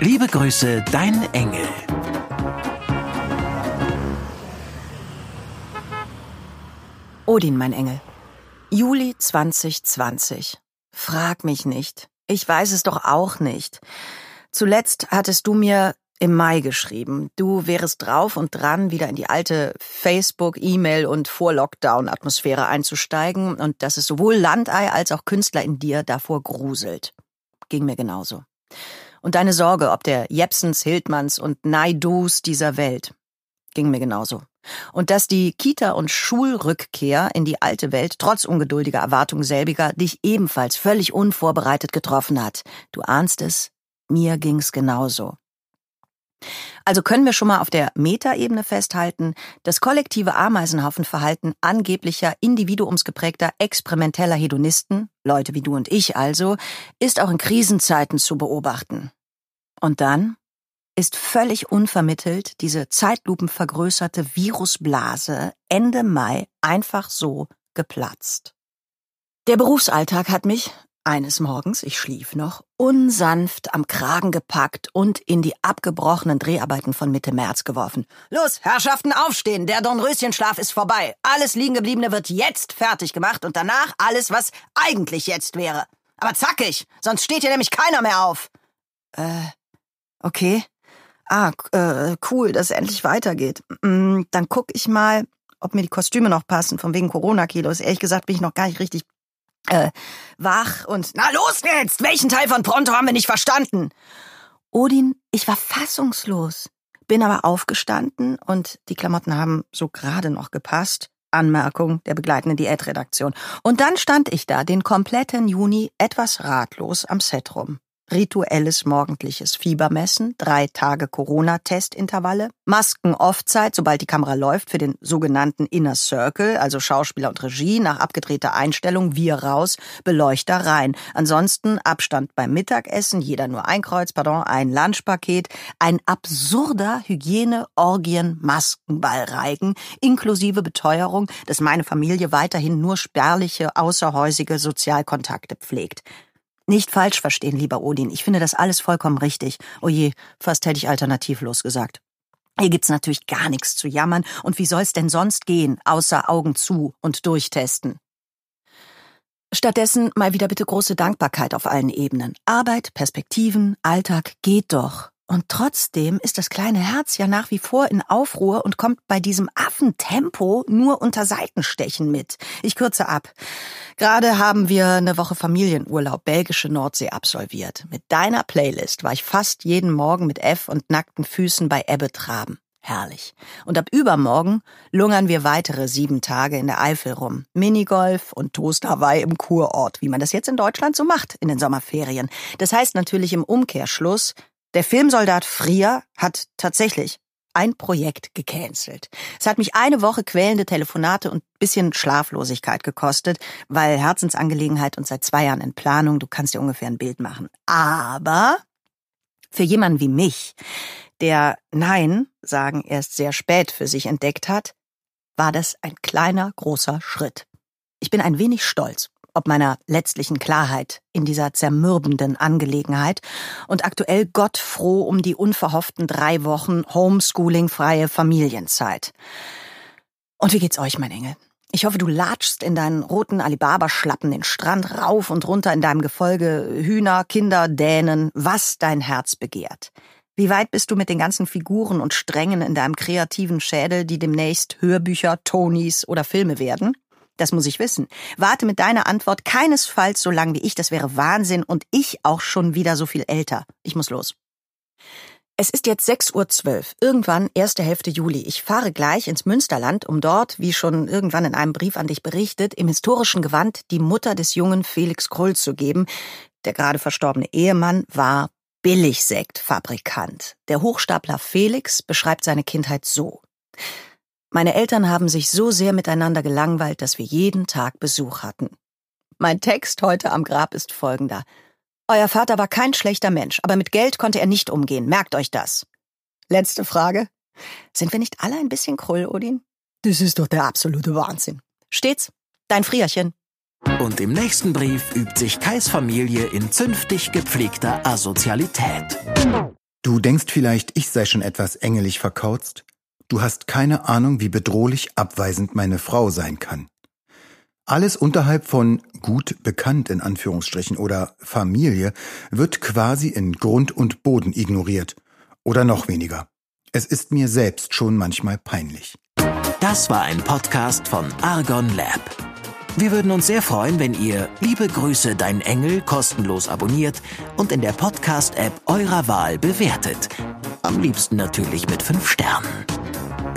Liebe Grüße, dein Engel. Odin, mein Engel. Juli 2020. Frag mich nicht. Ich weiß es doch auch nicht. Zuletzt hattest du mir im Mai geschrieben. Du wärest drauf und dran, wieder in die alte Facebook, E-Mail und Vor-Lockdown-Atmosphäre einzusteigen und dass es sowohl Landei als auch Künstler in dir davor gruselt. Ging mir genauso. Und deine Sorge, ob der Jepsens, Hildmanns und Naidus dieser Welt. Ging mir genauso. Und dass die Kita- und Schulrückkehr in die alte Welt trotz ungeduldiger Erwartungen selbiger dich ebenfalls völlig unvorbereitet getroffen hat. Du ahnst es, mir ging's genauso. Also können wir schon mal auf der Metaebene festhalten, das kollektive Ameisenhaufenverhalten angeblicher individuumsgeprägter experimenteller Hedonisten, Leute wie du und ich also, ist auch in Krisenzeiten zu beobachten. Und dann ist völlig unvermittelt diese zeitlupenvergrößerte Virusblase Ende Mai einfach so geplatzt. Der Berufsalltag hat mich, eines Morgens, ich schlief noch, unsanft am Kragen gepackt und in die abgebrochenen Dreharbeiten von Mitte März geworfen. Los, Herrschaften, aufstehen, der Dornröschenschlaf ist vorbei. Alles Liegengebliebene wird jetzt fertig gemacht und danach alles, was eigentlich jetzt wäre. Aber zackig, sonst steht hier nämlich keiner mehr auf. Äh, okay ah, äh, cool, dass es endlich weitergeht. Mm, dann guck ich mal, ob mir die Kostüme noch passen, von wegen Corona-Kilos. Ehrlich gesagt bin ich noch gar nicht richtig äh, wach und na los jetzt! Welchen Teil von Pronto haben wir nicht verstanden? Odin, ich war fassungslos, bin aber aufgestanden und die Klamotten haben so gerade noch gepasst. Anmerkung der begleitenden Diätredaktion. Und dann stand ich da den kompletten Juni etwas ratlos am Set rum rituelles morgendliches Fiebermessen, drei Tage Corona-Testintervalle, Masken-Off-Zeit, sobald die Kamera läuft, für den sogenannten Inner Circle, also Schauspieler und Regie, nach abgedrehter Einstellung, wir raus, Beleuchter rein. Ansonsten Abstand beim Mittagessen, jeder nur ein Kreuz, pardon, ein Lunchpaket, ein absurder Hygiene-Orgien-Maskenballreigen, inklusive Beteuerung, dass meine Familie weiterhin nur spärliche, außerhäusige Sozialkontakte pflegt. Nicht falsch verstehen, lieber Odin. Ich finde das alles vollkommen richtig. Oje, oh fast hätte ich alternativlos gesagt. Hier gibt's natürlich gar nichts zu jammern. Und wie soll's denn sonst gehen, außer Augen zu und durchtesten? Stattdessen mal wieder bitte große Dankbarkeit auf allen Ebenen. Arbeit, Perspektiven, Alltag geht doch. Und trotzdem ist das kleine Herz ja nach wie vor in Aufruhr und kommt bei diesem Affentempo nur unter Seitenstechen mit. Ich kürze ab. Gerade haben wir eine Woche Familienurlaub belgische Nordsee absolviert. Mit deiner Playlist war ich fast jeden Morgen mit F und nackten Füßen bei Ebbe traben. Herrlich. Und ab übermorgen lungern wir weitere sieben Tage in der Eifel rum. Minigolf und Toast Hawaii im Kurort, wie man das jetzt in Deutschland so macht in den Sommerferien. Das heißt natürlich im Umkehrschluss, der Filmsoldat Frier hat tatsächlich ein Projekt gecancelt. Es hat mich eine Woche quälende Telefonate und bisschen Schlaflosigkeit gekostet, weil Herzensangelegenheit und seit zwei Jahren in Planung, du kannst dir ungefähr ein Bild machen. Aber für jemanden wie mich, der Nein sagen erst sehr spät für sich entdeckt hat, war das ein kleiner, großer Schritt. Ich bin ein wenig stolz ob meiner letztlichen Klarheit in dieser zermürbenden Angelegenheit und aktuell Gott froh um die unverhofften drei Wochen Homeschooling-freie Familienzeit. Und wie geht's euch, mein Engel? Ich hoffe, du latschst in deinen roten Alibaba-Schlappen den Strand rauf und runter in deinem Gefolge Hühner, Kinder, Dänen, was dein Herz begehrt. Wie weit bist du mit den ganzen Figuren und Strängen in deinem kreativen Schädel, die demnächst Hörbücher, Tonys oder Filme werden? Das muss ich wissen. Warte mit deiner Antwort keinesfalls so lang wie ich, das wäre Wahnsinn und ich auch schon wieder so viel älter. Ich muss los. Es ist jetzt 6.12 Uhr, irgendwann erste Hälfte Juli. Ich fahre gleich ins Münsterland, um dort, wie schon irgendwann in einem Brief an dich berichtet, im historischen Gewand die Mutter des jungen Felix Krull zu geben. Der gerade verstorbene Ehemann war Billigsektfabrikant. Der Hochstapler Felix beschreibt seine Kindheit so. Meine Eltern haben sich so sehr miteinander gelangweilt, dass wir jeden Tag Besuch hatten. Mein Text heute am Grab ist folgender. Euer Vater war kein schlechter Mensch, aber mit Geld konnte er nicht umgehen. Merkt euch das. Letzte Frage. Sind wir nicht alle ein bisschen krull, Odin? Das ist doch der absolute Wahnsinn. Stets, dein Frierchen. Und im nächsten Brief übt sich Kais Familie in zünftig gepflegter Asozialität. Du denkst vielleicht, ich sei schon etwas engelig verkauzt? Du hast keine Ahnung, wie bedrohlich abweisend meine Frau sein kann. Alles unterhalb von gut bekannt in Anführungsstrichen oder Familie wird quasi in Grund und Boden ignoriert. Oder noch weniger. Es ist mir selbst schon manchmal peinlich. Das war ein Podcast von Argon Lab. Wir würden uns sehr freuen, wenn ihr Liebe Grüße, dein Engel kostenlos abonniert und in der Podcast-App eurer Wahl bewertet. Am liebsten natürlich mit 5 Sternen.